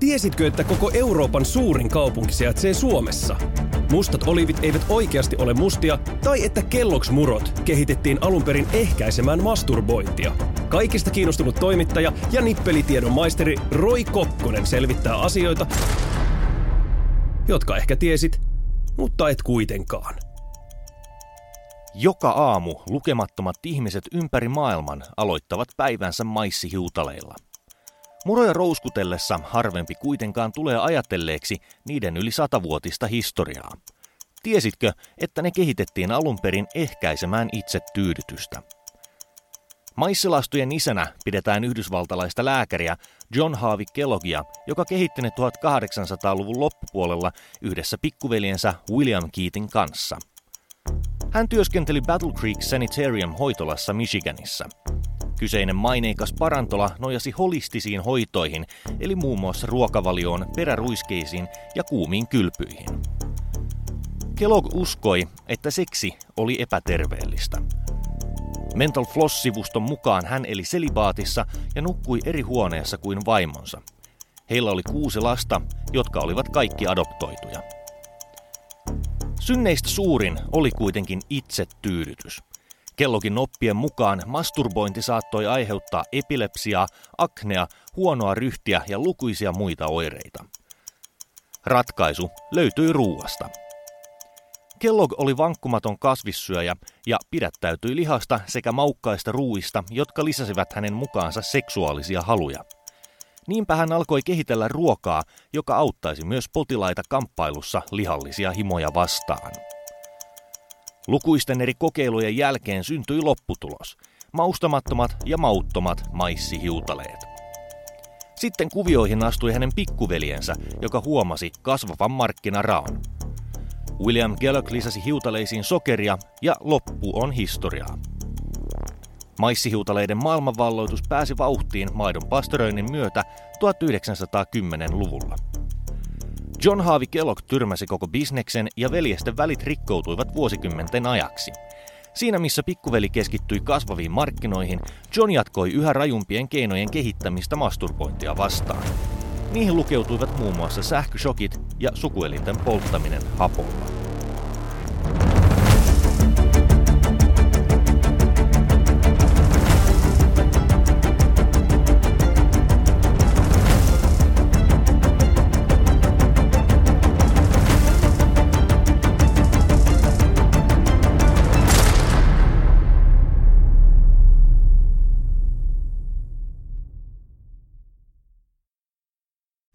Tiesitkö, että koko Euroopan suurin kaupunki sijaitsee Suomessa? Mustat olivit eivät oikeasti ole mustia, tai että Kellogg's Murot kehitettiin alun perin ehkäisemään masturbointia. Kaikista kiinnostunut toimittaja ja nippelitiedon maisteri Roy Kokkonen selvittää asioita, jotka ehkä tiesit, mutta et kuitenkaan. Joka aamu lukemattomat ihmiset ympäri maailman aloittavat päivänsä maissihiutaleilla. Muroja rouskutellessa harvempi kuitenkaan tulee ajatelleeksi niiden yli satavuotista historiaa. Tiesitkö, että ne kehitettiin alun perin ehkäisemään itse tyydytystä? Maissilastujen isänä pidetään yhdysvaltalaista lääkäriä John Harvey Kelloggia, joka kehitti ne 1800-luvun loppupuolella yhdessä pikkuveljensä William Keatin kanssa. Hän työskenteli Battle Creek Sanitarium hoitolassa Michiganissa. Kyseinen maineikas parantola nojasi holistisiin hoitoihin, eli muun muassa ruokavalioon, peräruiskeisiin ja kuumiin kylpyihin. Kellogg uskoi, että seksi oli epäterveellistä. Mental Floss-sivuston mukaan hän eli selibaatissa ja nukkui eri huoneessa kuin vaimonsa. Heillä oli kuusi lasta, jotka olivat kaikki adoptoituja. Synneistä suurin oli kuitenkin itsetyydytys. Kellokin oppien mukaan masturbointi saattoi aiheuttaa epilepsiaa, aknea, huonoa ryhtiä ja lukuisia muita oireita. Ratkaisu löytyi ruuasta. Kellogg oli vankkumaton kasvissyöjä ja pidättäytyi lihasta sekä maukkaista ruuista, jotka lisäsivät hänen mukaansa seksuaalisia haluja. Niinpä hän alkoi kehitellä ruokaa, joka auttaisi myös potilaita kamppailussa lihallisia himoja vastaan. Lukuisten eri kokeilujen jälkeen syntyi lopputulos. Maustamattomat ja mauttomat maissihiutaleet. Sitten kuvioihin astui hänen pikkuveljensä, joka huomasi kasvavan markkinaraan. William Kellogg lisäsi hiutaleisiin sokeria ja loppu on historiaa. Maissihiutaleiden maailmanvalloitus pääsi vauhtiin maidon pastoröinnin myötä 1910-luvulla. John Harvey Kellogg tyrmäsi koko bisneksen ja veljesten välit rikkoutuivat vuosikymmenten ajaksi. Siinä missä pikkuveli keskittyi kasvaviin markkinoihin, John jatkoi yhä rajumpien keinojen kehittämistä masturbointia vastaan. Niihin lukeutuivat muun muassa sähköshokit ja sukuelinten polttaminen hapolla.